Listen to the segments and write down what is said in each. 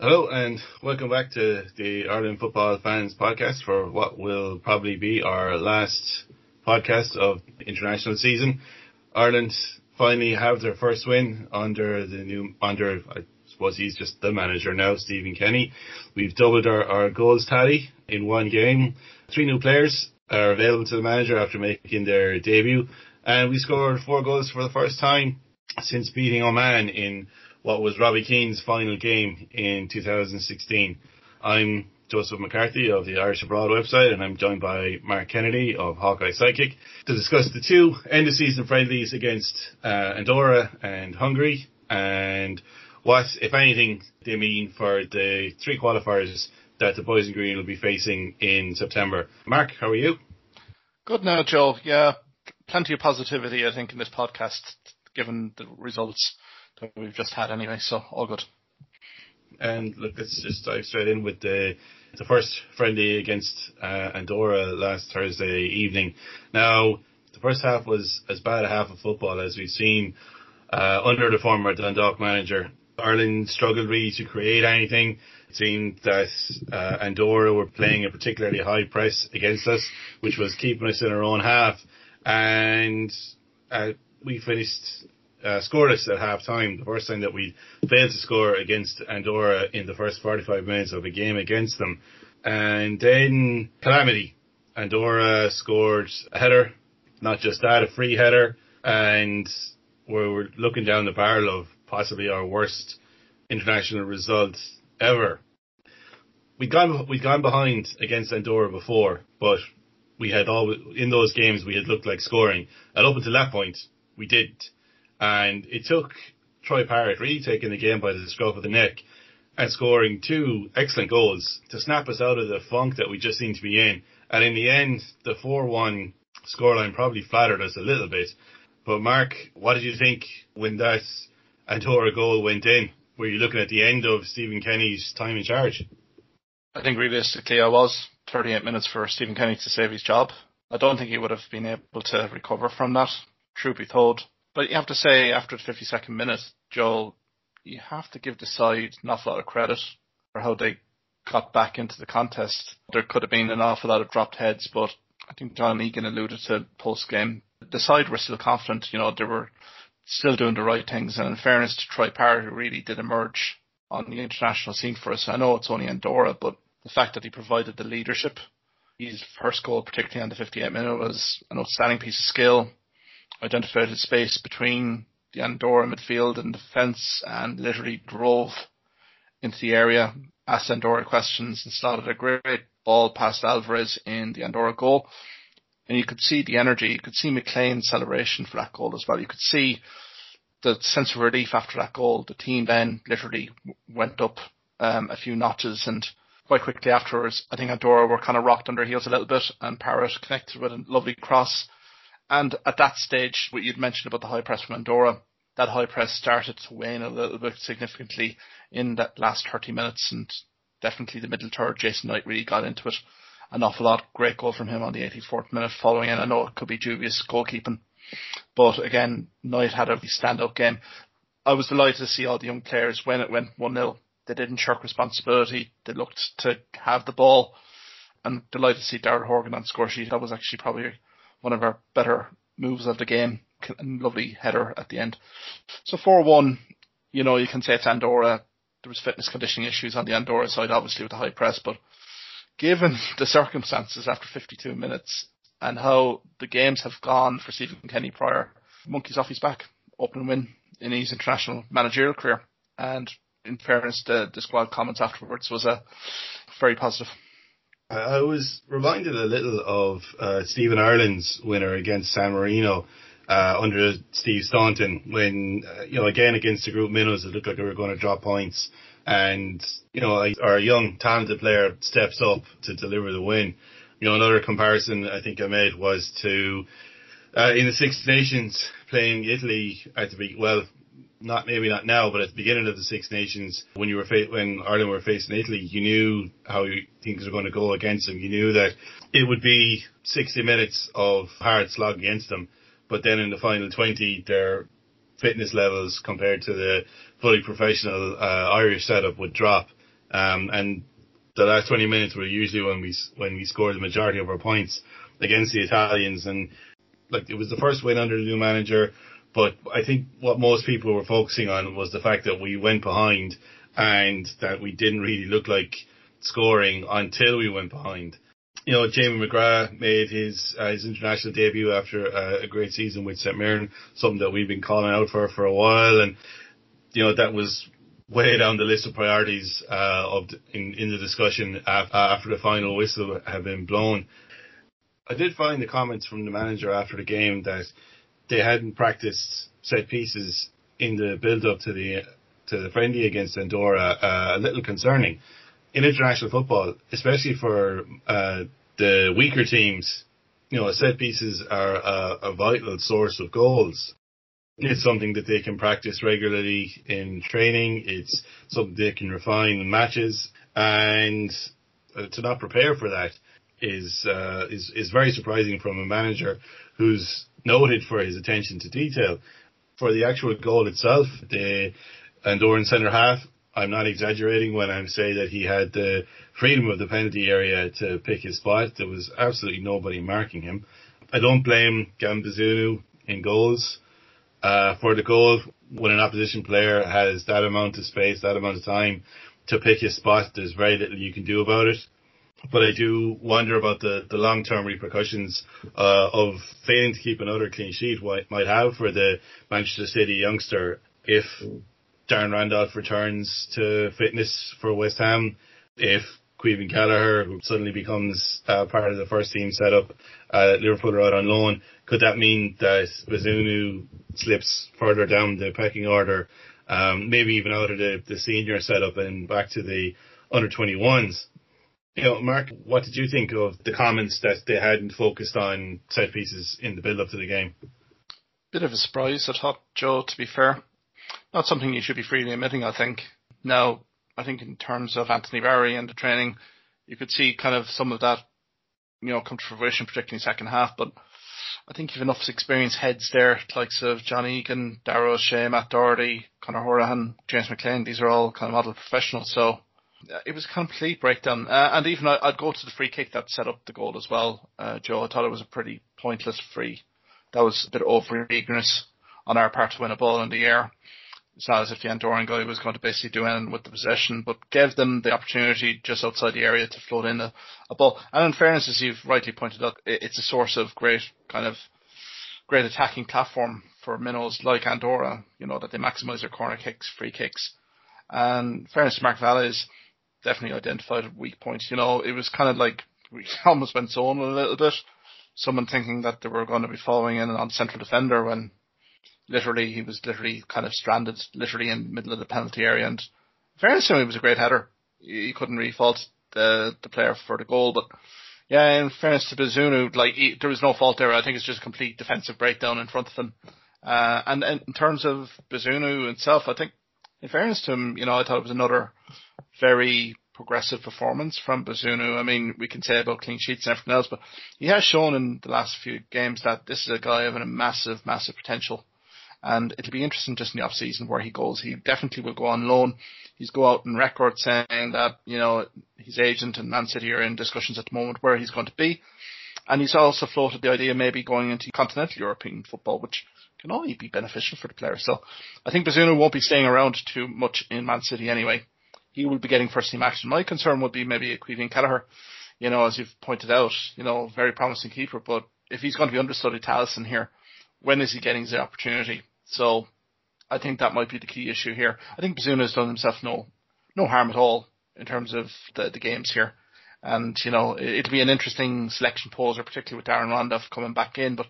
Hello and welcome back to the Ireland Football Fans Podcast for what will probably be our last podcast of international season. Ireland finally have their first win under the new, under, I suppose he's just the manager now, Stephen Kenny. We've doubled our, our goals tally in one game. Three new players are available to the manager after making their debut and we scored four goals for the first time since beating Oman in what was Robbie Keane's final game in 2016. I'm Joseph McCarthy of the Irish Abroad website and I'm joined by Mark Kennedy of Hawkeye Sidekick to discuss the two end of season friendlies against uh, Andorra and Hungary and what, if anything, they mean for the three qualifiers that the boys in green will be facing in September. Mark, how are you? Good now, Joe. Yeah, plenty of positivity, I think, in this podcast, given the results that we've just had anyway. So all good. And look, let's just dive straight in with the the first friendly against uh, Andorra last Thursday evening. Now, the first half was as bad a half of football as we've seen uh, under the former Dundalk manager. Ireland struggled really to create anything. It seemed that uh, Andorra were playing a particularly high press against us, which was keeping us in our own half. And uh, we finished uh, scoreless at half time. The first time that we failed to score against Andorra in the first 45 minutes of a game against them. And then calamity. Andorra scored a header, not just that, a free header, and we were looking down the barrel of possibly our worst international result ever. We'd gone, we'd gone behind against Andorra before, but we had all, in those games we had looked like scoring. And up until that point, we did and it took Troy Parrott really taking the game by the scruff of the neck and scoring two excellent goals to snap us out of the funk that we just seemed to be in. And in the end, the 4-1 scoreline probably flattered us a little bit. But Mark, what did you think when that Andorra goal went in? Were you looking at the end of Stephen Kenny's time in charge? I think realistically I was 38 minutes for Stephen Kenny to save his job. I don't think he would have been able to recover from that. Truth be told, but you have to say, after the 52nd minute, Joel, you have to give the side an awful lot of credit for how they got back into the contest. There could have been an awful lot of dropped heads, but I think John Egan alluded to post game. The side were still confident, you know, they were still doing the right things. And in fairness to Troy Parrott, who really did emerge on the international scene for us. I know it's only Andorra, but the fact that he provided the leadership, his first goal, particularly on the 58 minute, was an outstanding piece of skill identified a space between the Andorra midfield and defence and literally drove into the area, asked Andorra questions and slotted a great ball past Alvarez in the Andorra goal. And you could see the energy, you could see McLean's celebration for that goal as well. You could see the sense of relief after that goal. The team then literally went up um, a few notches and quite quickly afterwards, I think Andorra were kind of rocked under heels a little bit and Parrott connected with a lovely cross and at that stage, what you'd mentioned about the high press from Andorra, that high press started to wane a little bit significantly in that last 30 minutes and definitely the middle third, Jason Knight really got into it an awful lot. Great goal from him on the 84th minute following in. I know it could be dubious goalkeeping, but again, Knight had a standout game. I was delighted to see all the young players when it went 1-0. They didn't shirk responsibility. They looked to have the ball and delighted to see Daryl Horgan on score sheet. That was actually probably one of our better moves of the game. And lovely header at the end. So 4-1, you know, you can say it's Andorra. There was fitness conditioning issues on the Andorra side, obviously with the high press, but given the circumstances after 52 minutes and how the games have gone for Stephen Kenny prior, monkey's off his back, open win in his international managerial career. And in fairness, the, the squad comments afterwards was a very positive. I was reminded a little of uh, Stephen Ireland's winner against San Marino uh, under Steve Staunton when, uh, you know, again against the group minnows, it looked like we were going to drop points. And, you know, our young talented player steps up to deliver the win. You know, another comparison I think I made was to, uh, in the Six Nations playing Italy at the well, not maybe not now, but at the beginning of the Six Nations, when you were fa- when Ireland were facing Italy, you knew how things were going to go against them. You knew that it would be 60 minutes of hard slog against them, but then in the final 20, their fitness levels compared to the fully professional uh, Irish setup would drop, Um, and the last 20 minutes were usually when we when we scored the majority of our points against the Italians, and like it was the first win under the new manager. But I think what most people were focusing on was the fact that we went behind and that we didn't really look like scoring until we went behind. You know, Jamie McGrath made his uh, his international debut after uh, a great season with St Mirren, something that we've been calling out for for a while, and you know that was way down the list of priorities uh, of the, in in the discussion after the final whistle had been blown. I did find the comments from the manager after the game that they hadn't practiced set pieces in the build up to the to the friendly against Andorra uh, a little concerning in international football, especially for uh, the weaker teams. You know, set pieces are a, a vital source of goals. It's something that they can practice regularly in training. It's something they can refine in matches, and uh, to not prepare for that is uh, is is very surprising from a manager who's noted for his attention to detail. For the actual goal itself, the Andorran centre half, I'm not exaggerating when I say that he had the freedom of the penalty area to pick his spot. There was absolutely nobody marking him. I don't blame Gavin Bazunu in goals uh, for the goal when an opposition player has that amount of space, that amount of time to pick his spot, there's very little you can do about it. But I do wonder about the, the long term repercussions uh, of failing to keep another clean sheet might have for the Manchester City youngster if Darren Randolph returns to fitness for West Ham, if Caoimhín Kelleher, who suddenly becomes uh, part of the first team setup, uh, Liverpool are out on loan. Could that mean that Bazunu slips further down the pecking order, um, maybe even out of the, the senior setup and back to the under 21s? You know, Mark, what did you think of the comments that they hadn't focused on set pieces in the build up to the game? Bit of a surprise, I thought, Joe, to be fair. Not something you should be freely admitting, I think. Now, I think in terms of Anthony Barry and the training, you could see kind of some of that, you know, come to fruition, particularly second half. But I think you've enough experienced heads there, likes of John Egan, Dara O'Shea, Matt Doherty, Conor Hourihane, James McLean. These are all kind of model professionals. So it was a complete breakdown. Uh, and even I'd go to the free kick that set up the goal as well, uh, Joe. I thought it was a pretty pointless free. That was a bit over eagerness on our part to win a ball in the air it's not as if the Andorran guy was going to basically do anything with the possession, but gave them the opportunity just outside the area to float in a, a ball. And in fairness, as you've rightly pointed out, it's a source of great kind of great attacking platform for minnows like Andorra, you know, that they maximise their corner kicks, free kicks. And fairness to Marc Vales definitely identified weak point. You know, it was kind of like we almost went zone a little bit. Someone thinking that they were going to be following in on central defender when literally he was literally kind of stranded, literally in the middle of the penalty area. And fairness to him, it was a great header. He couldn't really fault the the player for the goal, but yeah, in fairness to Bazunu, like he, there was no fault there. I think it's just a complete defensive breakdown in front of him. Uh, and, and in terms of Bazunu himself, I think, in fairness to him, you know, I thought it was another very progressive performance from Bazunu. I mean, we can say about clean sheets and everything else, but he has shown in the last few games that this is a guy of a massive, massive potential and it'll be interesting just in the off season where he goes. He definitely will go on loan. He's go out in record saying that you know his agent and Man City are in discussions at the moment where he's going to be, and he's also floated the idea maybe going into continental European football, which can only be beneficial for the player. So I think Bazunu won't be staying around too much in Man City anyway. He will be getting first team action. My concern would be maybe Caoimhín Kelleher, you know, as you've pointed out, you know, very promising keeper, but if he's going to be understudy to Alisson here, when is he getting the opportunity? So I think that might be the key issue here. I think Bazunu has done himself no no harm at all in terms of the, the games here. And, you know, it, will be an interesting selection poser, particularly with Darren Randolph coming back in. But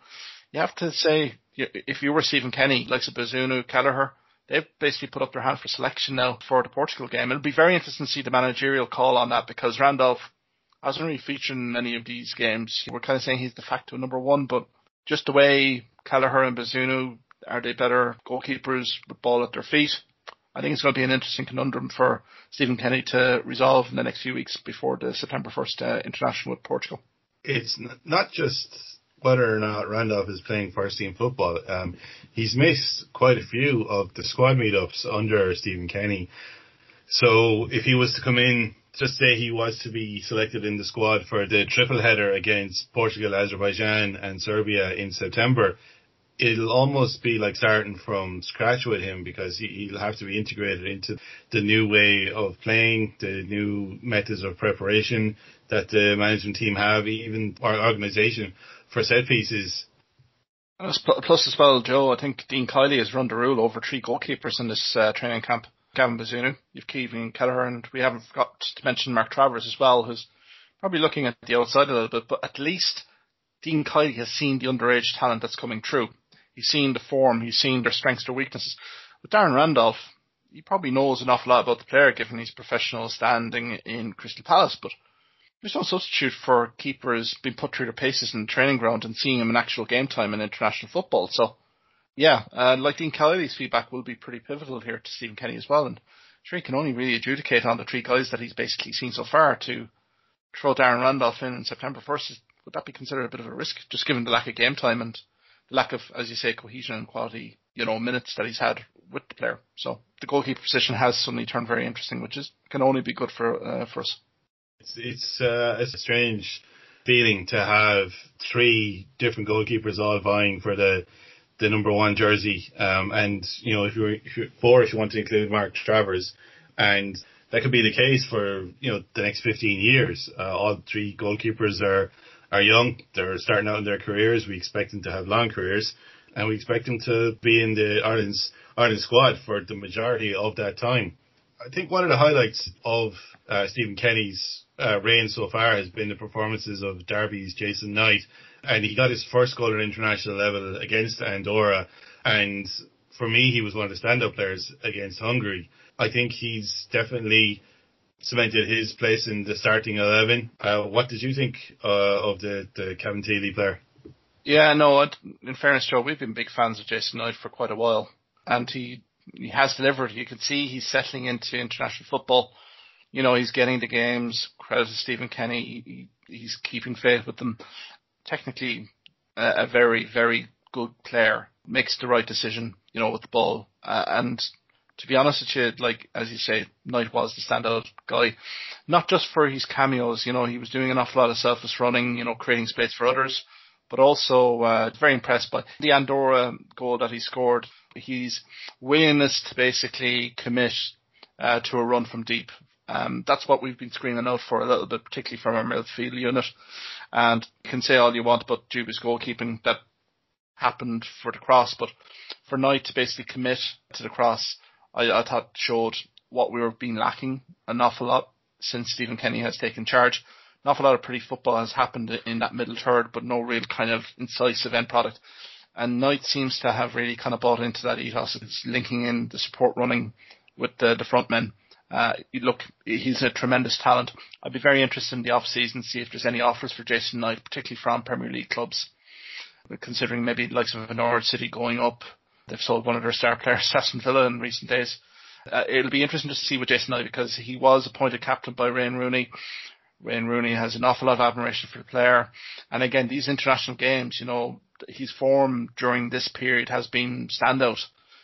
you have to say, if you were Stephen Kenny, like Bazunu, Kelleher, they've basically put up their hand for selection now for the Portugal game. It'll be very interesting to see the managerial call on that because Randolph hasn't really featured in any of these games. We're kind of saying he's de facto number one, but just the way Kelleher and Bazunu are they better goalkeepers with ball at their feet? I think it's going to be an interesting conundrum for Stephen Kenny to resolve in the next few weeks before the September 1st uh, international with Portugal. It's not just whether or not Randolph is playing first team football. Um, he's missed quite a few of the squad meetups under Stephen Kenny So if he was to come in, just say he was to be selected in the squad for the triple header against Portugal, Azerbaijan and Serbia in September, it'll almost be like starting from scratch with him because he'll have to be integrated into the new way of playing, the new methods of preparation that the management team have, even our organisation for set pieces. Plus as well, Joe, I think Dean Kiely has run the rule over three goalkeepers in this uh, training camp. Gavin Bazunu, you've Caoimhín Kelleher, and we haven't forgot to mention Mark Travers as well, who's probably looking at the outside a little bit, but at least Dean Kiely has seen the underage talent that's coming through. He's seen the form, he's seen their strengths, their weaknesses. With Darren Randolph, he probably knows an awful lot about the player given his professional standing in Crystal Palace, but there's no substitute for keepers being put through their paces in the training ground and seeing him in actual game time in international football. So, yeah, uh, like Dean Kiely's feedback will be pretty pivotal here to Stephen Kenny as well. And sure, he can only really adjudicate on the three guys that he's basically seen so far to throw Darren Randolph in in September 1st. Would that be considered a bit of a risk, just given the lack of game time and lack of, as you say, cohesion and quality, you know, minutes that he's had with the player? So the goalkeeper position has suddenly turned very interesting, which is can only be good for uh, for us. It's it's uh, it's a strange feeling to have three different goalkeepers all vying for the the number one jersey. Um, and you know, if you're, if you're four, if you want to include Mark Travers, and that could be the case for you know the next 15 years. Uh, all three goalkeepers are are young. They're starting out in their careers. We expect them to have long careers, and we expect them to be in the Ireland's Ireland squad for the majority of that time. I think one of the highlights of uh, Stephen Kenny's uh, reign so far has been the performances of Derby's Jason Knight, and he got his first goal at international level against Andorra, and for me, he was one of the stand-up players against Hungary. I think he's definitely cemented his place in the starting eleven. Uh, what did you think uh, of the the Kevin Cabinteely player? Yeah, no. In fairness, Joe, we've been big fans of Jason Knight for quite a while, and he he has delivered. You can see he's settling into international football. You know, he's getting the games. Credit to Stephen Kenny. He, he's keeping faith with them. Technically, a, a very, very good player. Makes the right decision, you know, with the ball. Uh, and to be honest with you, like, as you say, Knight was the standout guy. Not just for his cameos, you know, he was doing an awful lot of selfless running, you know, creating space for others but also uh, very impressed by the Andorra goal that he scored. His willingness to basically commit uh, to a run from deep. Um, that's what we've been screaming out for a little bit, particularly from our midfield unit. And you can say all you want about Juba's goalkeeping that happened for the cross, but for Knight to basically commit to the cross, I, I thought showed what we were being lacking an awful lot since Stephen Kenny has taken charge an awful lot of pretty football has happened in that middle third, but no real kind of incisive end product. And Knight seems to have really kind of bought into that ethos. It's linking in the support running with the, the front men. Uh, look, he's a tremendous talent. I'd be very interested in the off season, see if there's any offers for Jason Knight, particularly from Premier League clubs. Considering maybe the likes of a Norwich City going up, they've sold one of their star players, Aston Villa, in recent days. Uh, it'll be interesting to see with Jason Knight because he was appointed captain by Wayne Rooney. Wayne Rooney has an awful lot of admiration for the player. And again, these international games, you know, his form during this period has been standout.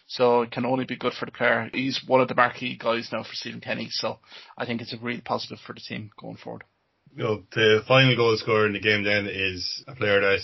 So it can only be good for the player. He's one of the marquee guys now for Stephen Kenny. So I think it's a really positive for the team going forward. You know, the final goal scorer in the game then is a player that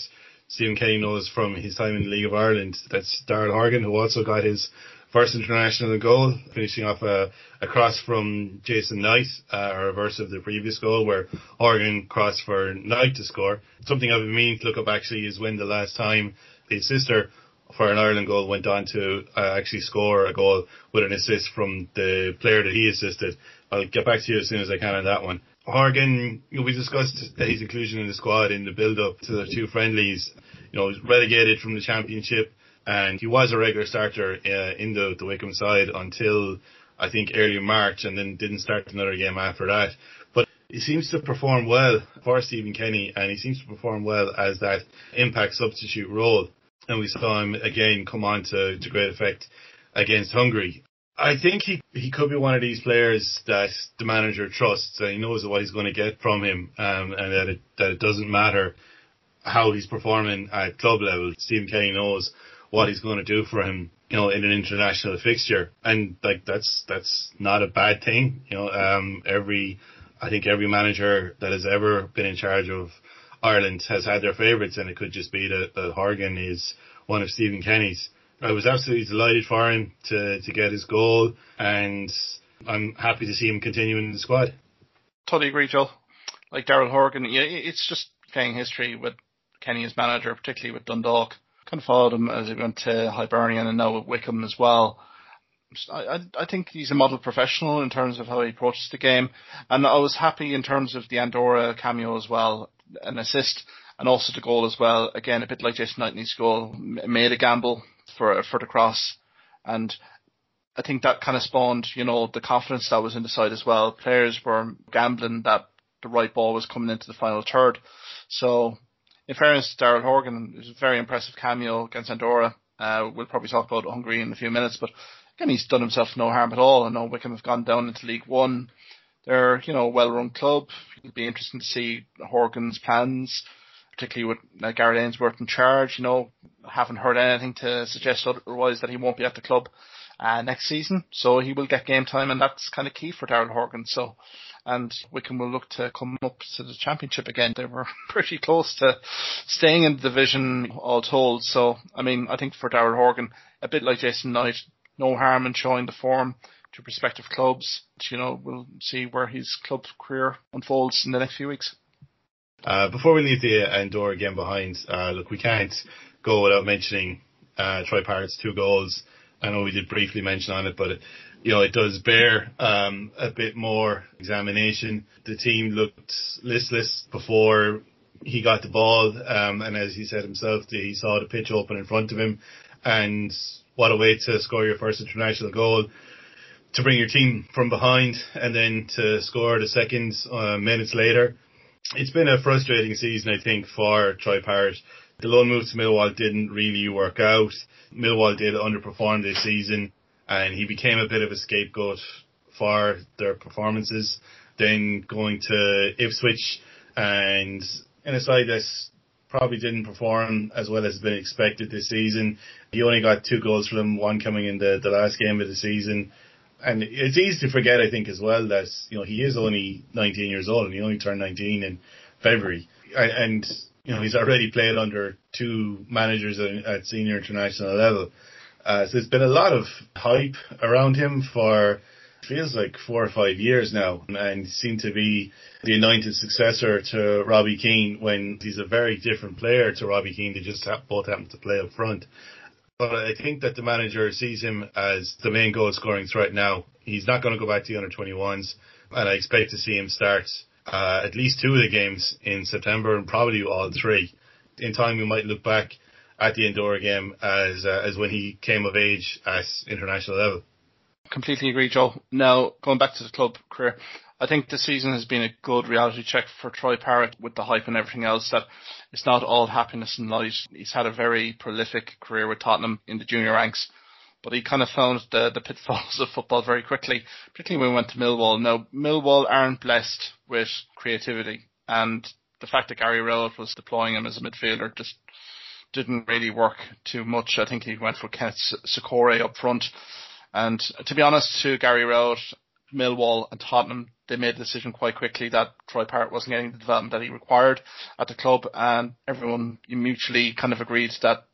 Stephen Kenny knows from his time in the League of Ireland. That's Daryl Horgan, who also got his first international goal, finishing off a, a cross from Jason Knight, uh, a reverse of the previous goal where Horgan crossed for Knight to score. Something I've been meaning to look up actually is when the last time his sister for an Ireland goal went on to uh, actually score a goal with an assist from the player that he assisted. I'll get back to you as soon as I can on that one. Horgan, you know, we discussed his inclusion in the squad in the build-up to the two friendlies. You know, he was relegated from the championship and he was a regular starter uh, in the, the Wycombe side until I think early March, and then didn't start another game after that. But he seems to perform well for Stephen Kenny, and he seems to perform well as that impact substitute role. And we saw him again come on to, to great effect against Hungary. I think he he could be one of these players that the manager trusts and he knows what he's going to get from him, um, and that it that it doesn't matter how he's performing at club level. Stephen Kenny knows what he's going to do for him you know, in an international fixture. And like that's that's not a bad thing. You know, um, every I think every manager that has ever been in charge of Ireland has had their favourites, and it could just be that, that Horgan is one of Stephen Kenny's. I was absolutely delighted for him to, to get his goal, and I'm happy to see him continuing in the squad. Totally agree, Joel. Like Daryl Horgan, yeah, it's just playing history with Kenny as manager, particularly with Dundalk. Kind of followed him as he went to Hibernian and now with Wycombe as well. I, I think he's a model professional in terms of how he approaches the game, and I was happy in terms of the Andorra cameo as well, an assist and also the goal as well. Again, a bit like Jason Knightley's goal, made a gamble for for the cross, and I think that kind of spawned, you know, the confidence that was in the side as well. Players were gambling that the right ball was coming into the final third, so in fairness, Daryl Horgan is a very impressive cameo against Andorra. Uh, we'll probably talk about Hungary in a few minutes, but again, he's done himself no harm at all. I know Wycombe have gone down into League One. They're, you know, a well-run club. It'll be interesting to see Horgan's plans, particularly with uh, Gareth Ainsworth in charge. You know, haven't heard anything to suggest otherwise that he won't be at the club uh, next season. So he will get game time, and that's kind of key for Daryl Horgan. So and Wycombe will look to come up to the championship again. They were pretty close to staying in the division all told. So, I mean, I think for Daryl Horgan, a bit like Jason Knight, no harm in showing the form to prospective clubs. You know, we'll see where his club career unfolds in the next few weeks. Uh, before we leave the Andorra game behind, uh, look, we can't go without mentioning uh, Troy Parrott's two goals. I know we did briefly mention on it, but it, you know, it does bear um, a bit more examination. The team looked listless before he got the ball, um, and as he said himself, he saw the pitch open in front of him, and what a way to score your first international goal. To bring your team from behind and then to score the second uh, minutes later. It's been a frustrating season, I think, for Troy Parrott. The loan move to Millwall didn't really work out. Millwall did underperform this season and he became a bit of a scapegoat for their performances. Then going to Ipswich and in a side that probably didn't perform as well as has been expected this season. He only got two goals for them, one coming in the, the last game of the season. And it's easy to forget, I think, as well, that, you know, he is only 19 years old and he only turned 19 in February. And, you know, he's already played under two managers at senior international level. Uh, so there's been a lot of hype around him for feels like four or five years now, and seemed to be the anointed successor to Robbie Keane when he's a very different player to Robbie Keane. They just have, both happen to play up front. But I think that the manager sees him as the main goal scoring threat now. He's not going to go back to the under 21s, and I expect to see him start uh, at least two of the games in September and probably all three. In time, we might look back at the Andorra game as uh, as when he came of age at international level. Completely agree, Joe. Now going back to the club career, I think the season has been a good reality check for Troy Parrott with the hype and everything else. That it's not all happiness and light. He's had a very prolific career with Tottenham in the junior ranks, but he kind of found the the pitfalls of football very quickly, particularly when we went to Millwall. Now Millwall aren't blessed with creativity, and the fact that Gary Rowett was deploying him as a midfielder just didn't really work too much. I think he went for Kenneth Zohore up front. And to be honest, to Gary Rowett, Millwall and Tottenham, they made the decision quite quickly that Troy Parrott wasn't getting the development that he required at the club, and everyone mutually kind of agreed that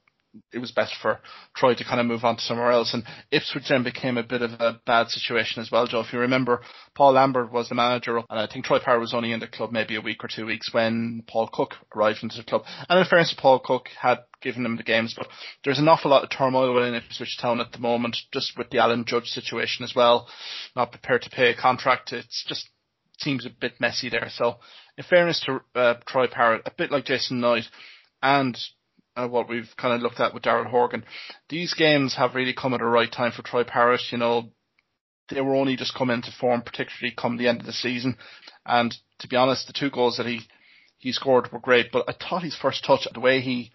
it was best for Troy to kind of move on to somewhere else. And Ipswich then became a bit of a bad situation as well, Joe. If you remember, Paul Lambert was the manager, and I think Troy Parrott was only in the club maybe a week or two weeks when Paul Cook arrived into the club. And in fairness to Paul Cook, had given him the games, but there's an awful lot of turmoil within Ipswich Town at the moment, just with the Alan Judge situation as well. Not prepared to pay a contract. It's just seems a bit messy there. So, in fairness to uh, Troy Parrott, a bit like Jason Knight, and uh, what we've kind of looked at with Daryl Horgan. These games have really come at the right time for Troy Parrott. You know, they were only just coming into form, particularly come the end of the season. And to be honest, the two goals that he he scored were great. But I thought his first touch, the way he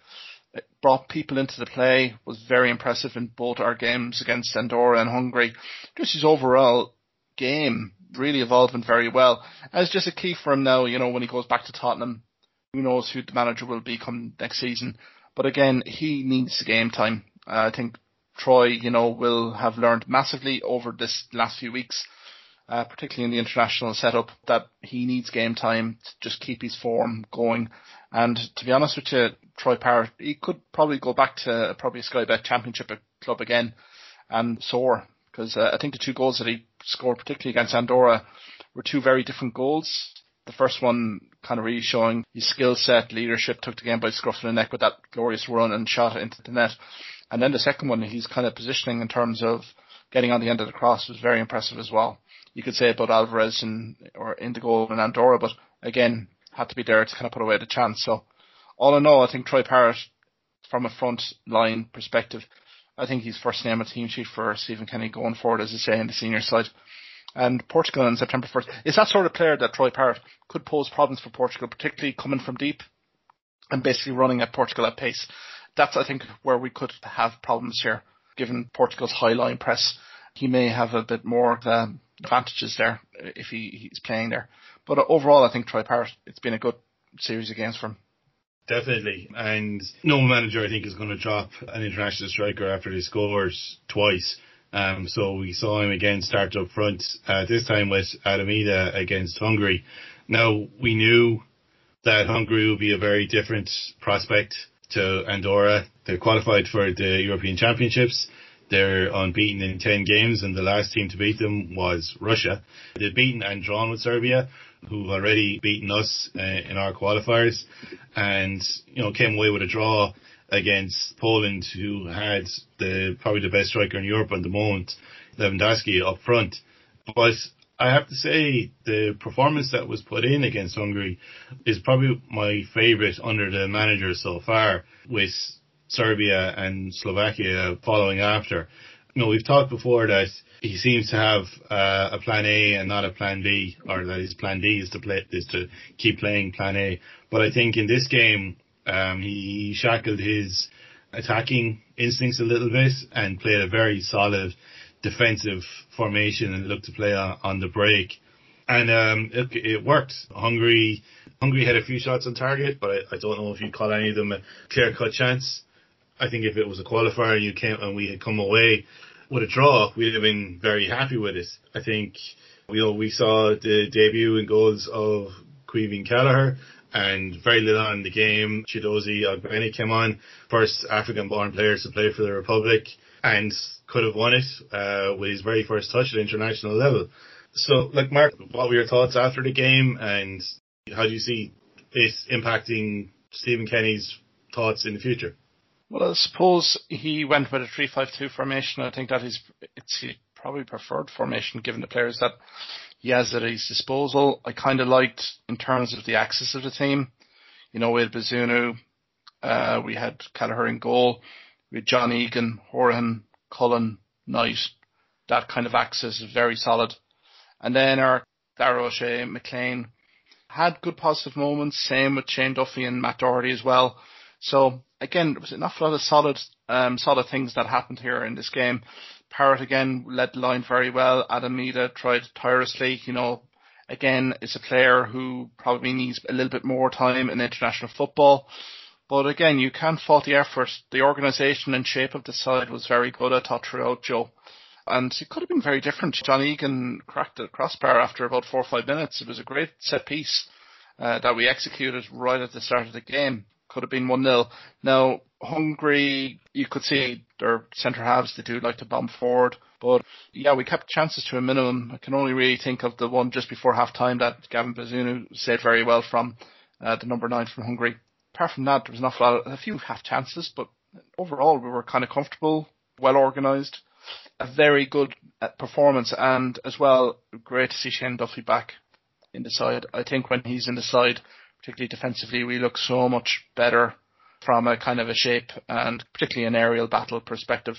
uh, brought people into the play, was very impressive in both our games against Andorra and Hungary. Just his overall game really evolving very well. And it's just a key for him now. You know, when he goes back to Tottenham, who knows who the manager will be come next season. But again, he needs game time. Uh, I think Troy, you know, will have learned massively over this last few weeks, uh, particularly in the international setup, that he needs game time to just keep his form going. And to be honest with you, Troy Parrott, he could probably go back to probably a Sky Bet Championship club again and soar because uh, I think the two goals that he scored, particularly against Andorra, were two very different goals. The first one kind of really showing his skill set, leadership, took the game by the scruff of the neck with that glorious run and shot into the net. And then the second one, he's kind of positioning in terms of getting on the end of the cross was very impressive as well. You could say about Alvarez and or in the goal in Andorra, but again, had to be there to kind of put away the chance. So all in all, I think Troy Parrott, from a front line perspective, I think he's first name on team sheet for Stephen Kenny going forward, as I say, in the senior side. And Portugal on September 1st is that sort of player that Troy Parrott could pose problems for Portugal, particularly coming from deep and basically running at Portugal at pace. That's, I think, where we could have problems here, given Portugal's high line press. He may have a bit more um, advantages there if he, he's playing there. But overall, I think Troy Parrott, it's been a good series of games for him. Definitely. And no manager, I think, is going to drop an international striker after he scores twice. Um, so we saw him again start up front, uh, this time with Adam Idah against Hungary. Now, we knew that Hungary would be a very different prospect to Andorra. They qualified for the European Championships. They're unbeaten in 10 games and the last team to beat them was Russia. They've beaten and drawn with Serbia, who've already beaten us uh, in our qualifiers and, you know, came away with a draw against Poland, who had the, probably the best striker in Europe at the moment, Lewandowski up front. But I have to say the performance that was put in against Hungary is probably my favourite under the manager so far with Serbia and Slovakia following after. You know, we've talked before that he seems to have uh, a plan A and not a plan B, or that his plan D is to play is to keep playing plan A. But I think in this game, um, he shackled his attacking instincts a little bit and played a very solid defensive formation and looked to play on, on the break. And um, it, it, worked. Hungary, Hungary had a few shots on target, but I, I don't know if you call any of them a clear cut chance. I think if it was a qualifier and you came and we had come away with a draw, we'd have been very happy with it. I think you know we saw the debut and goals of Caoimhín Kelleher and very little on the game. Chiedozie Ogbene came on, first African-born player to play for the Republic, and could have won it uh, with his very first touch at international level. So, like Mark, what were your thoughts after the game, and how do you see it impacting Stephen Kenny's thoughts in the future? Well, I suppose he went with a three-five-two formation. I think that is it's probably preferred formation given the players that he has at his disposal. I kind of liked in terms of the axis of the team. You know, we had Bazunu, uh, we had Kelleher in goal, we had John Egan, Hourihane, Cullen, Knight. That kind of axis is very solid. And then our O'Shea, McLean had good positive moments. Same with Shane Duffy and Matt Doherty as well. So again, there was an awful lot of solid, um, solid things that happened here in this game. Parrott again led the line very well. Adam Idah tried tirelessly. You know, again, is a player who probably needs a little bit more time in international football. But again, you can't fault the effort. The organisation and shape of the side was very good, I thought, throughout Joe. And it could have been very different. John Egan cracked the crossbar after about four or five minutes. It was a great set piece uh, that we executed right at the start of the game could have been 1-0. Now, Hungary, you could see their centre halves, they do like to bomb forward. But yeah, we kept chances to a minimum. I can only really think of the one just before half time that Gavin Bazunu saved very well from uh, the number nine from Hungary. Apart from that, there was an awful lot, a few half chances, but overall we were kind of comfortable, well organised, a very good uh, performance, and as well, great to see Shane Duffy back in the side. I think when he's in the side, particularly defensively, we look so much better from a kind of a shape and particularly an aerial battle perspective.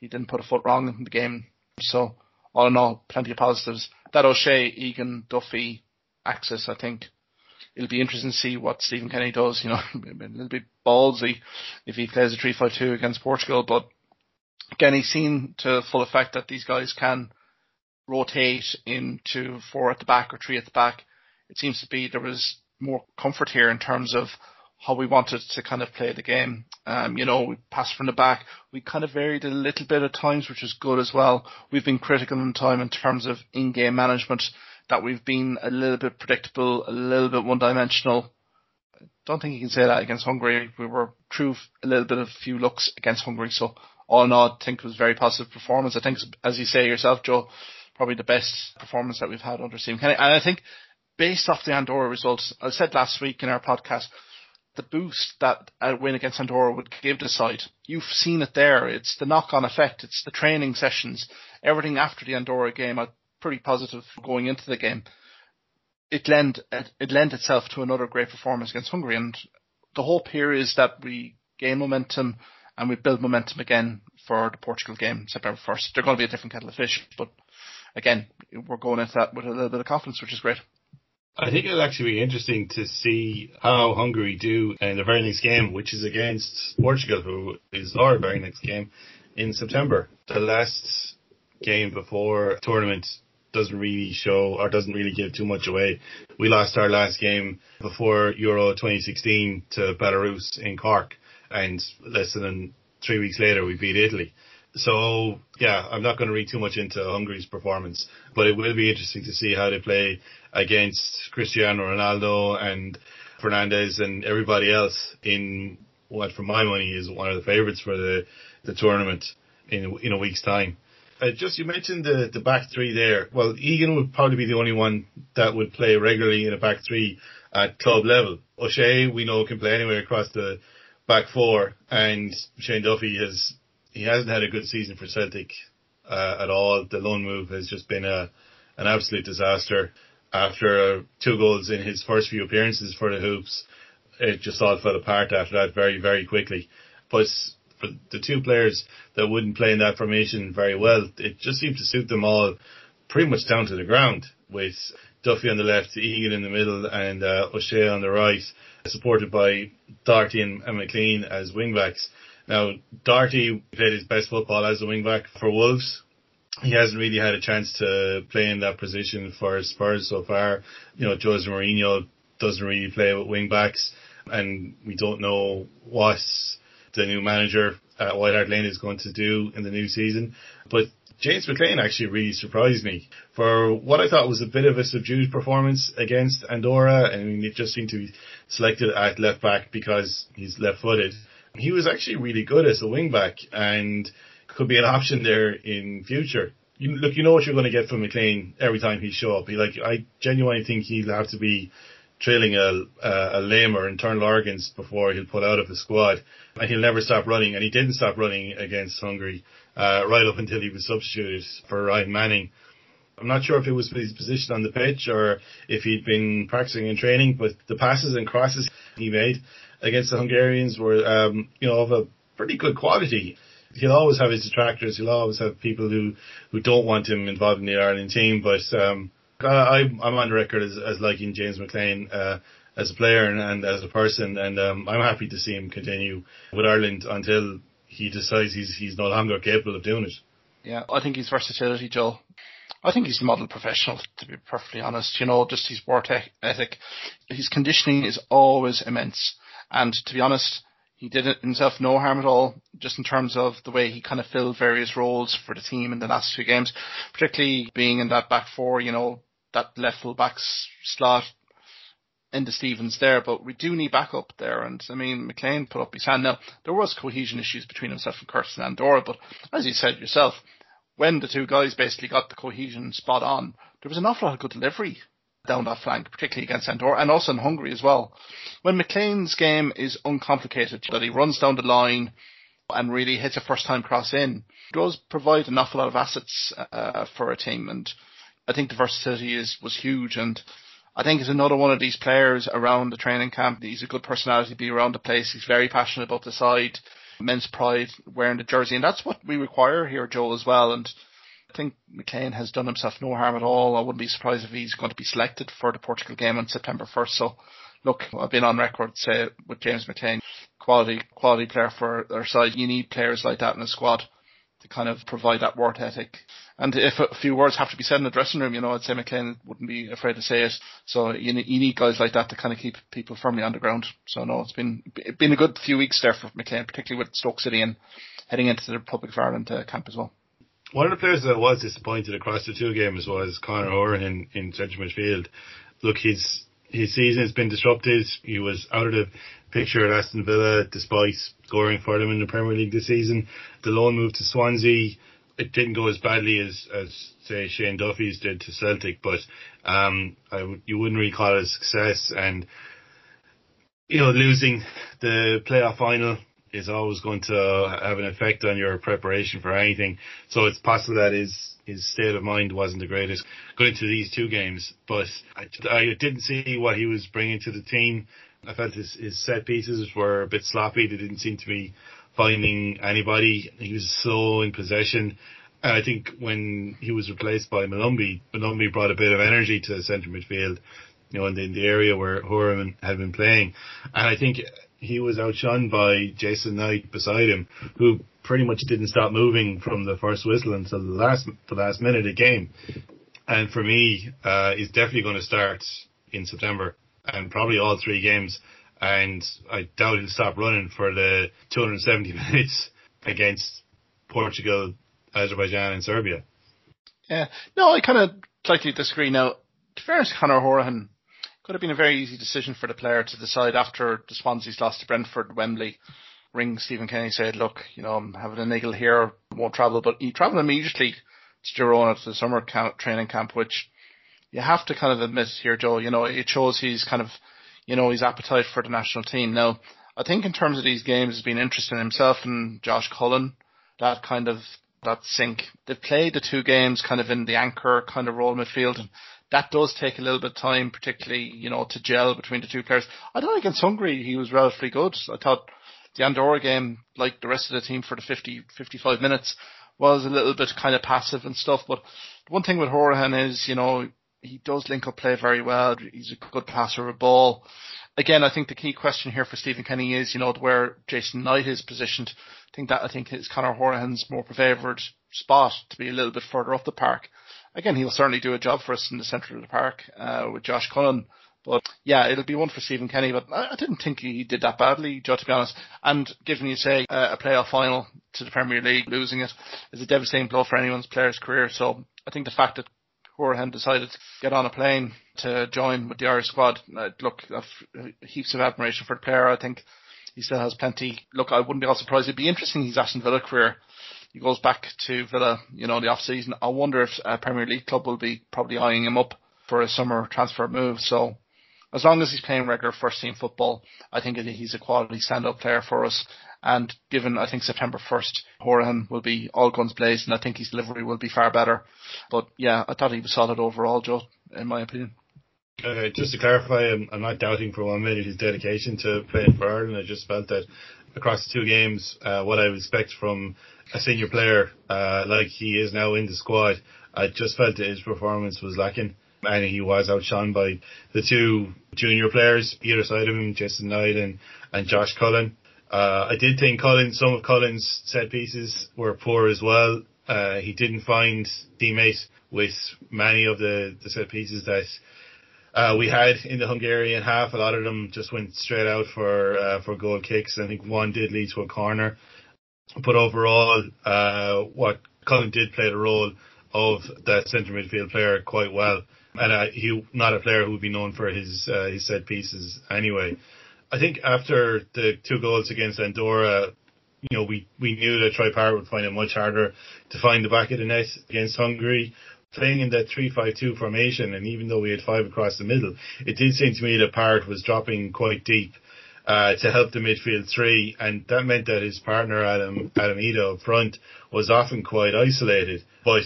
he didn't put a foot wrong in the game. So all in all, plenty of positives. That O'Shea, Egan, Duffy axis, I think it'll be interesting to see what Stephen Kenny does. You know, a little bit ballsy if he plays a 3-5-2 against Portugal, but again, he's seen to full effect that these guys can rotate into four at the back or three at the back it seems to be there was more comfort here in terms of how we wanted to kind of play the game. Um, you know, we passed from the back. We kind of varied a little bit at times, which is good as well. We've been critical in time in terms of in-game management, that we've been a little bit predictable, a little bit one-dimensional. I don't think you can say that against Hungary. We were through a little bit of a few looks against Hungary, so all in all, I think it was a very positive performance. I think, as you say yourself, Joe, probably the best performance that we've had under Stephen Kenny. And I think based off the Andorra results, I said last week in our podcast, the boost that a win against Andorra would give the side. You've seen it there. It's the knock-on effect. It's the training sessions. Everything after the Andorra game, I'm pretty positive going into the game. It lend it lent itself to another great performance against Hungary, and the hope here is that we gain momentum and we build momentum again for the Portugal game September 1st. They're going to be a different kettle of fish, but again, we're going into that with a little bit of confidence, which is great. I think it'll actually be interesting to see how Hungary do in the very next game, which is against Portugal, who is our very next game in September. The last game before tournament doesn't really show or doesn't really give too much away. We lost our last game before Euro 2016 to Belarus in Cork, and less than three weeks later we beat Italy. So yeah, I'm not going to read too much into Hungary's performance, but it will be interesting to see how they play against Cristiano Ronaldo and Fernandes and everybody else in what, for my money, is one of the favourites for the the tournament in in a week's time. Uh, just you mentioned the the back three there. Well, Egan would probably be the only one that would play regularly in a back three at club level. O'Shea, we know, can play anywhere across the back four, and Shane Duffy has he hasn't had a good season for Celtic uh, at all. The loan move has just been a an absolute disaster. After uh, two goals in his first few appearances for the Hoops, it just all fell apart after that very very quickly. But for the two players that wouldn't play in that formation very well, it just seemed to suit them all pretty much down to the ground with Duffy on the left, Egan in the middle, and uh, O'Shea on the right, supported by Doherty and, and McLean as wingbacks. Now, Doherty played his best football as a wingback for Wolves. He hasn't really had a chance to play in that position for Spurs so far. You know, Jose Mourinho doesn't really play with wingbacks, and we don't know what the new manager at White Hart Lane is going to do in the new season. But James McLean actually really surprised me for what I thought was a bit of a subdued performance against Andorra. I mean, it just seemed to be selected at left back because he's left footed he was actually really good as a wingback and could be an option there in future. You, look, you know what you're going to get from McLean every time he show up. He like, I genuinely think he'll have to be trailing a, a, a lamer internal organs before he'll pull out of the squad. And he'll never stop running. And he didn't stop running against Hungary, uh, right up until he was substituted for Ryan Manning. I'm not sure if it was his position on the pitch or if he'd been practicing and training, but the passes and crosses he made against the Hungarians were, um, you know, of a pretty good quality. He'll always have his detractors. He'll always have people who, who don't want him involved in the Ireland team. But um, I, I'm on record as, as liking James McLean uh, as a player and, and as a person, and um, I'm happy to see him continue with Ireland until he decides he's he's no longer capable of doing it. Yeah, I think his versatility, Joe. I think he's model professional, to be perfectly honest. You know, just his work ethic, his conditioning is always immense. And to be honest, he did himself no harm at all, just in terms of the way he kind of filled various roles for the team in the last two games, particularly being in that back four, you know, that left full back slot into Stevens there, but we do need backup there. And I mean, McLean put up his hand. Now, there was cohesion issues between himself and Curtis and Andorra, but as you said yourself, when the two guys basically got the cohesion spot on, there was an awful lot of good delivery down that flank, particularly against Andorra and also in Hungary as well. When McLean's game is uncomplicated, that he runs down the line and really hits a first time cross in, does provide an awful lot of assets uh, for a team and I think the versatility is was huge and I think he's another one of these players around the training camp. He's a good personality to be around the place. He's very passionate about the side, immense pride wearing the jersey, and that's what we require here, Joel, as well. And think McLean has done himself no harm at all. I wouldn't be surprised if he's going to be selected for the Portugal game on September 1st. So, look, I've been on record say with James McLean, quality quality player for our side. You need players like that in a squad to kind of provide that work ethic And if a few words have to be said in the dressing room, you know, I'd say McLean wouldn't be afraid to say it. So you need, you need guys like that to kind of keep people firmly on the ground. So no, it's been it's been a good few weeks there for McLean, particularly with Stoke City and heading into the Republic of Ireland uh, camp as well. One of the players that was disappointed across the two games was Conor Hourihane in, in central midfield. Look, his his season has been disrupted. He was out of the picture at Aston Villa despite scoring for them in the Premier League this season. The loan move to Swansea it didn't go as badly as, as say Shane Duffy's did to Celtic, but um, I w- you wouldn't really call it a success. And you know, losing the playoff final is always going to have an effect on your preparation for anything. So it's possible that his his state of mind wasn't the greatest going into these two games. But I, I didn't see what he was bringing to the team. I felt his, his set pieces were a bit sloppy. They didn't seem to be finding anybody. He was slow in possession. And I think when he was replaced by Molumby, Molumby brought a bit of energy to the centre midfield, you know, in the, in the area where Hourihane had been playing. And I think he was outshone by Jason Knight beside him, who pretty much didn't stop moving from the first whistle until the last the last minute of the game. And for me, uh, he's definitely going to start in September and probably all three games and I doubt he'll stop running for the 270 minutes against Portugal, Azerbaijan, and Serbia. Yeah, no, I kind of slightly disagree. Now, to fairness, Conor Hourihane could have been a very easy decision for the player to decide after the Swansea's loss to Brentford, Wembley. Ring Stephen Kenny said, "Look, you know, I'm having a niggle here, won't travel," but he travelled immediately to Girona to the summer camp, training camp, which you have to kind of admit here, Joe. You know, it shows he's kind of you know, his appetite for the national team. Now, I think in terms of these games, has been interesting himself and Josh Cullen, that kind of, that sync. They've played the two games kind of in the anchor kind of role midfield and that does take a little bit of time, particularly, you know, to gel between the two players. I don't think against Hungary he was relatively good. I thought the Andorra game, like the rest of the team for the 50, 55 minutes, was a little bit kind of passive and stuff. But one thing with Hourihane is, you know, he does link up play very well. He's a good passer of ball. Again, I think the key question here for Stephen Kenny is, you know, where Jason Knight is positioned. I think that I think is Conor Hourihane's more favoured spot to be a little bit further up the park. Again, he'll certainly do a job for us in the centre of the park uh, with Josh Cullen. But yeah, it'll be one for Stephen Kenny. But I, didn't think he did that badly, Joe, to be honest. And given you say uh, a playoff final to the Premier League, losing it is a devastating blow for anyone's player's career. So I think the fact that Hourihane decided to get on a plane to join with the Irish squad. Uh, look, heaps of admiration for the player. I think he still has plenty. Look, I wouldn't be all surprised. It'd be interesting his Aston Villa career. He goes back to Villa, you know, the off season. I wonder if a Premier League club will be probably eyeing him up for a summer transfer move. So as long as he's playing regular first team football, I think he's a quality stand up player for us. And given, I think September 1st, Hourihane will be all guns blazing. I think his delivery will be far better. But yeah, I thought he was solid overall, Joe, in my opinion. Uh, just to clarify, I'm, I'm, not doubting for one minute his dedication to playing for Ireland. I just felt that across the two games, uh, what I would expect from a senior player uh, like he is now in the squad, I just felt that his performance was lacking. And he was outshone by the two junior players either side of him, Jason Knight and, and Josh Cullen. Uh, I did think Collins, some of Cullen's set pieces were poor as well. Uh, he didn't find teammates with many of the, the set pieces that uh, we had in the Hungarian half. A lot of them just went straight out for uh, for goal kicks. I think one did lead to a corner. But overall, uh, what Cullen did play the role of that centre midfield player quite well, and uh, he not a player who would be known for his uh, his set pieces anyway. I think after the two goals against Andorra, you know, we, we knew that Troy Parrott would find it much harder to find the back of the net against Hungary. Playing in that 3-5-2 formation, and even though we had five across the middle, it did seem to me that Parrott was dropping quite deep uh, to help the midfield three, and that meant that his partner Adam Adam Idah up front was often quite isolated. But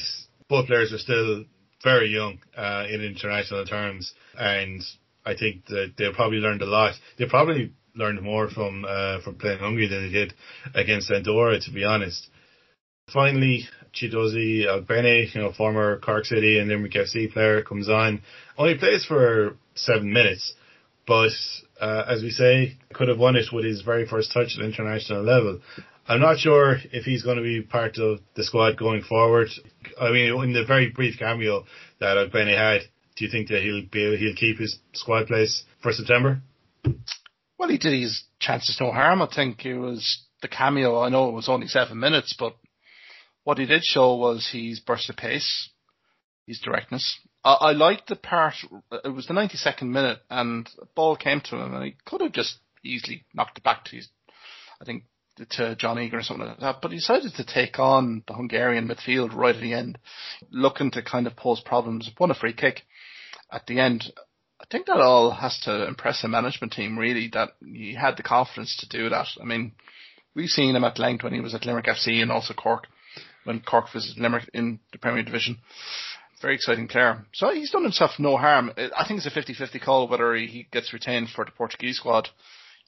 both players are still very young uh, in international terms, and I think that they probably learned a lot. They probably learned more from uh, from playing Hungary than they did against Andorra, to be honest. Finally, Chiedozie Ogbene, you know, former Cork City and Limerick FC player, comes on. Only plays for seven minutes, but uh, as we say, could have won it with his very first touch at international level. I'm not sure if he's going to be part of the squad going forward. I mean, in the very brief cameo that Benny had, do you think that he'll be he'll keep his squad place for September? Well, he did his chances no harm. I think it was the cameo. I know it was only seven minutes, but what he did show was his burst of pace, his directness. I, I liked the part. It was the 92nd minute, and the ball came to him, and he could have just easily knocked it back to his. I think to John Egan or something like that, but he decided to take on the Hungarian midfield right at the end, looking to kind of pose problems. Won a free kick at the end. I think that all has to impress the management team really that he had the confidence to do that. I mean, we've seen him at length when he was at Limerick FC and also Cork when Cork visited Limerick in the Premier Division. Very exciting player. So he's done himself no harm. I think it's a 50-50 call whether he gets retained for the Portuguese squad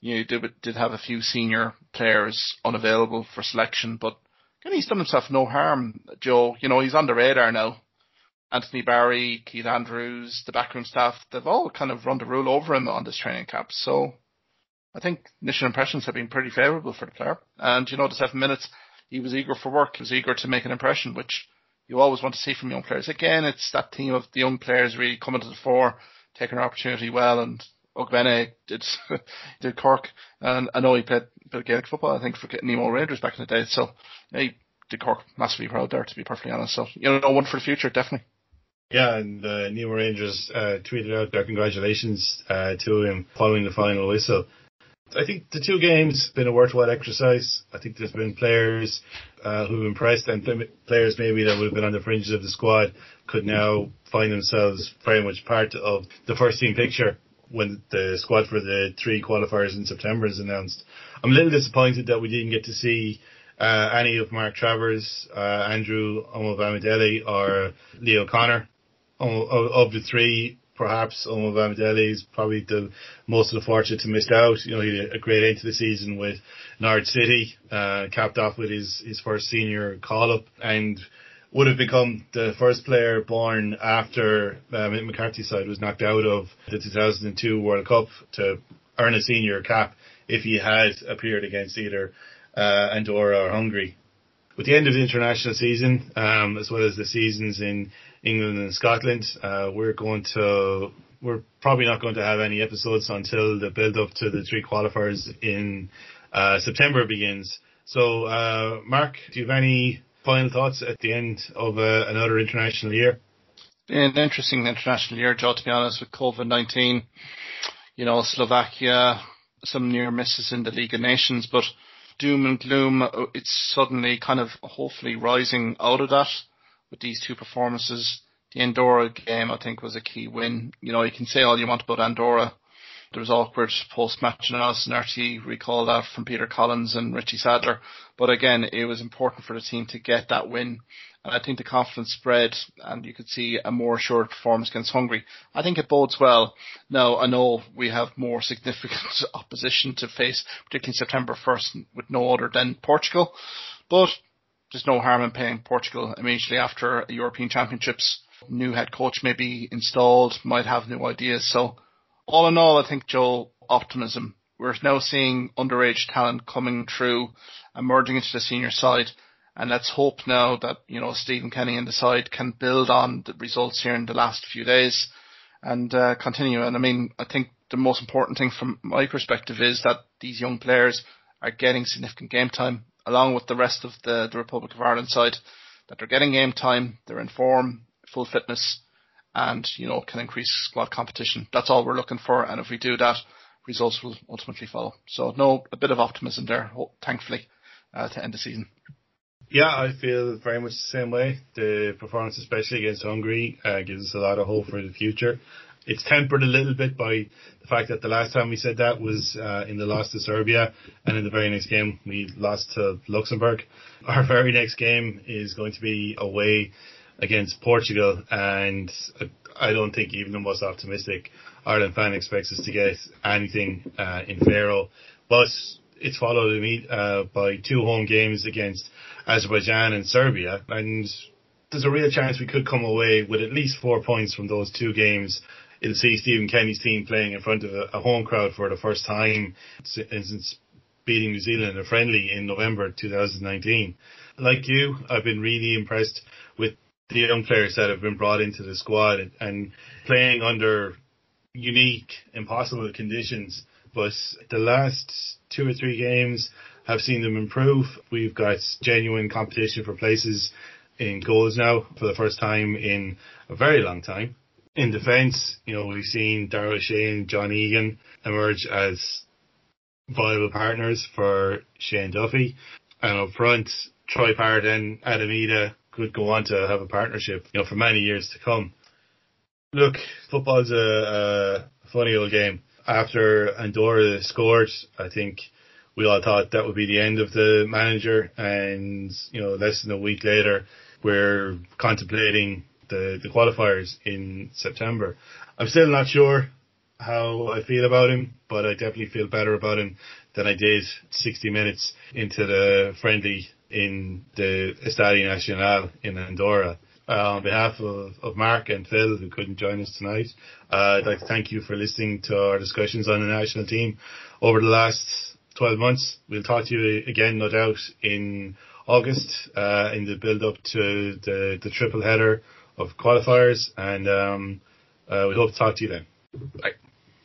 you know, did, did have a few senior players unavailable for selection, but he's done himself no harm, Joe. You know, he's on the radar now. Anthony Barry, Keith Andrews, the backroom staff, they've all kind of run the rule over him on this training camp. So I think initial impressions have been pretty favourable for the player. And, you know, the seven minutes, he was eager for work. He was eager to make an impression, which you always want to see from young players. Again, it's that theme of the young players really coming to the fore, taking their opportunity well and Ogbene did did Cork, and I know he played of Gaelic football. I think for Nemo Rangers back in the day. So he did Cork massively proud there, to be perfectly honest. So you know, one for the future, definitely. Yeah, and uh, Nemo Rangers uh, tweeted out their congratulations uh, to him following the final whistle. I think the two games have been a worthwhile exercise. I think there's been players uh, who impressed and players maybe that would have been on the fringes of the squad could now find themselves very much part of the first team picture when the squad for the three qualifiers in September is announced. I'm a little disappointed that we didn't get to see uh, any of Mark Travers, uh, Andrew Omobamidele, or Lee O'Connor. Of, of, the three, perhaps Omobamidele is probably the most of the fortunate to miss out. You know, he had a great end to the season with Norwich City, uh, capped off with his, his first senior call up and would have become the first player born after uh, Mick McCarthy's side was knocked out of the 2002 World Cup to earn a senior cap if he had appeared against either uh, Andorra or Hungary. With the end of the international season, um, as well as the seasons in England and Scotland, uh, we're going to we're probably not going to have any episodes until the build up to the three qualifiers in uh, September begins. So, uh, Mark, do you have any final thoughts at the end of uh, another international year? An interesting international year, Joe, to be honest, with COVID-19. You know, Slovakia, some near misses in the League of Nations, but doom and gloom, uh, it's suddenly kind of hopefully rising out of that with these two performances. The Andorra game, I think, was a key win. You know, you can say all you want about Andorra there was awkward post-match analysis and RTÉ recall that from Peter Collins and Richie Sadlier. But again, it was important for the team to get that win. And I think the confidence spread and you could see a more assured performance against Hungary. I think it bodes well. Now, I know we have more significant opposition to face, particularly September 1st with no other than Portugal. But there's no harm in playing Portugal immediately after European Championships. New head coach may be installed, might have new ideas. So all in all, I think Joel optimism. We're now seeing underage talent coming through, emerging into the senior side, and let's hope now that you know Stephen Kenny and the side can build on the results here in the last few days and uh, continue. And I mean, I think the most important thing from my perspective is that these young players are getting significant game time, along with the rest of the, the Republic of Ireland side. That they're getting game time, they're in form, full fitness, and you know can increase squad competition. That's all we're looking for, and if we do that, results will ultimately follow. So no, a bit of optimism there, thankfully, uh, to end the season. Yeah, I feel very much the same way. The performance, especially against Hungary, uh, gives us a lot of hope for the future. It's tempered a little bit by the fact that the last time we said that was uh, in the loss to Serbia, and in the very next game we lost to Luxembourg. Our very next game is going to be away against Portugal, and I don't think even the most optimistic Ireland fan expects us to get anything uh, in Faro. But it's followed uh, by two home games against Azerbaijan and Serbia, and there's a real chance we could come away with at least four points from those two games. It'll see Stephen Kenny's team playing in front of a, home crowd for the first time since beating New Zealand in a friendly in November 2019. Like you, I've been really impressed with the young players that have been brought into the squad and, and playing under unique, impossible conditions. But the last two or three games have seen them improve. We've got genuine competition for places in goals now for the first time in a very long time. In defence, you know, we've seen Dara O'Shea, John Egan emerge as viable partners for Shane Duffy. And up front, Troy Parrott and Adam Idah could go on to have a partnership, you know, for many years to come. Look, football's a, a funny old game. After Andorra scored, I think we all thought that would be the end of the manager and, you know, less than a week later, we're contemplating the, the qualifiers in September. I'm still not sure how I feel about him, but I definitely feel better about him than I did 60 minutes into the friendly in the Estadio Nacional in Andorra. Uh, on behalf of, of Mark and Phil, who couldn't join us tonight, uh, I'd like to thank you for listening to our discussions on the national team over the last 12 months. We'll talk to you again, no doubt, in August, uh, in the build up to the, the triple header of qualifiers, and um, uh, we hope to talk to you then. Bye.